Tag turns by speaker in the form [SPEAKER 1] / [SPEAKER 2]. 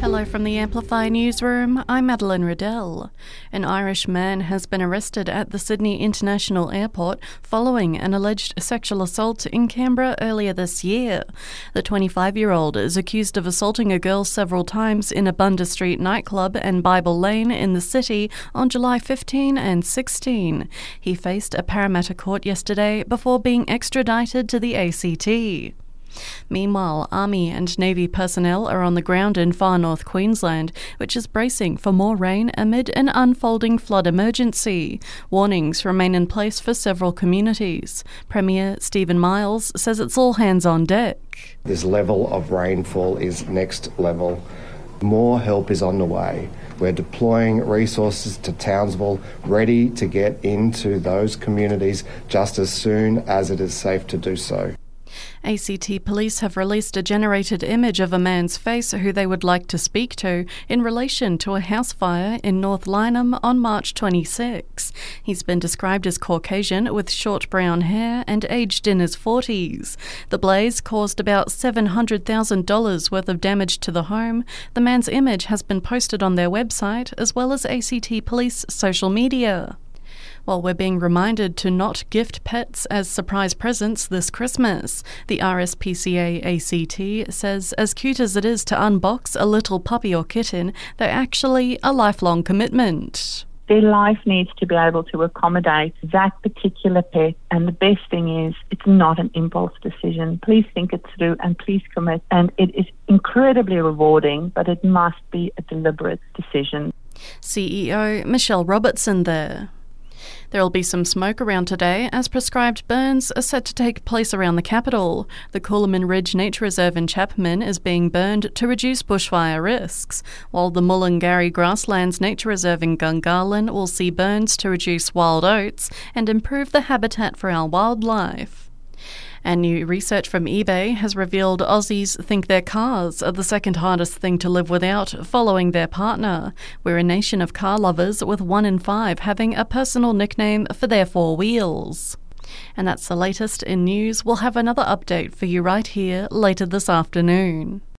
[SPEAKER 1] Hello from the Amplify newsroom. I'm Madeline Riddell. An Irish man has been arrested at the Sydney International Airport following an alleged sexual assault in Canberra earlier this year. The 25 year old is accused of assaulting a girl several times in a Bunda Street nightclub and Bible Lane in the city on July 15 and 16. He faced a Parramatta court yesterday before being extradited to the ACT. Meanwhile, Army and Navy personnel are on the ground in far north Queensland, which is bracing for more rain amid an unfolding flood emergency. Warnings remain in place for several communities. Premier Stephen Miles says it's all hands on deck.
[SPEAKER 2] This level of rainfall is next level. More help is on the way. We're deploying resources to Townsville, ready to get into those communities just as soon as it is safe to do so.
[SPEAKER 1] ACT police have released a generated image of a man's face who they would like to speak to in relation to a house fire in North Lyneham on March 26. He's been described as Caucasian with short brown hair and aged in his 40s. The blaze caused about $700,000 worth of damage to the home. The man's image has been posted on their website as well as ACT police social media while we're being reminded to not gift pets as surprise presents this Christmas. The RSPCA ACT says, as cute as it is to unbox a little puppy or kitten, they're actually a lifelong commitment
[SPEAKER 3] their life needs to be able to accommodate that particular pet. And the best thing is, it's not an impulse decision. Please think it through and please commit. And it is incredibly rewarding, but it must be a deliberate decision.
[SPEAKER 1] CEO Michelle Robertson there. There will be some smoke around today as prescribed burns are set to take place around the capital. The Cooleman Ridge Nature Reserve in Chapman is being burned to reduce bushfire risks, while the Mulanggari Grasslands Nature Reserve in Gungahlin will see burns to reduce wild oats and improve the habitat for our wildlife. And new research from eBay has revealed Aussies think their cars are the second hardest thing to live without following their partner. We're a nation of car lovers, with one in five having a personal nickname for their four wheels. And that's the latest in news. We'll have another update for you right here later this afternoon.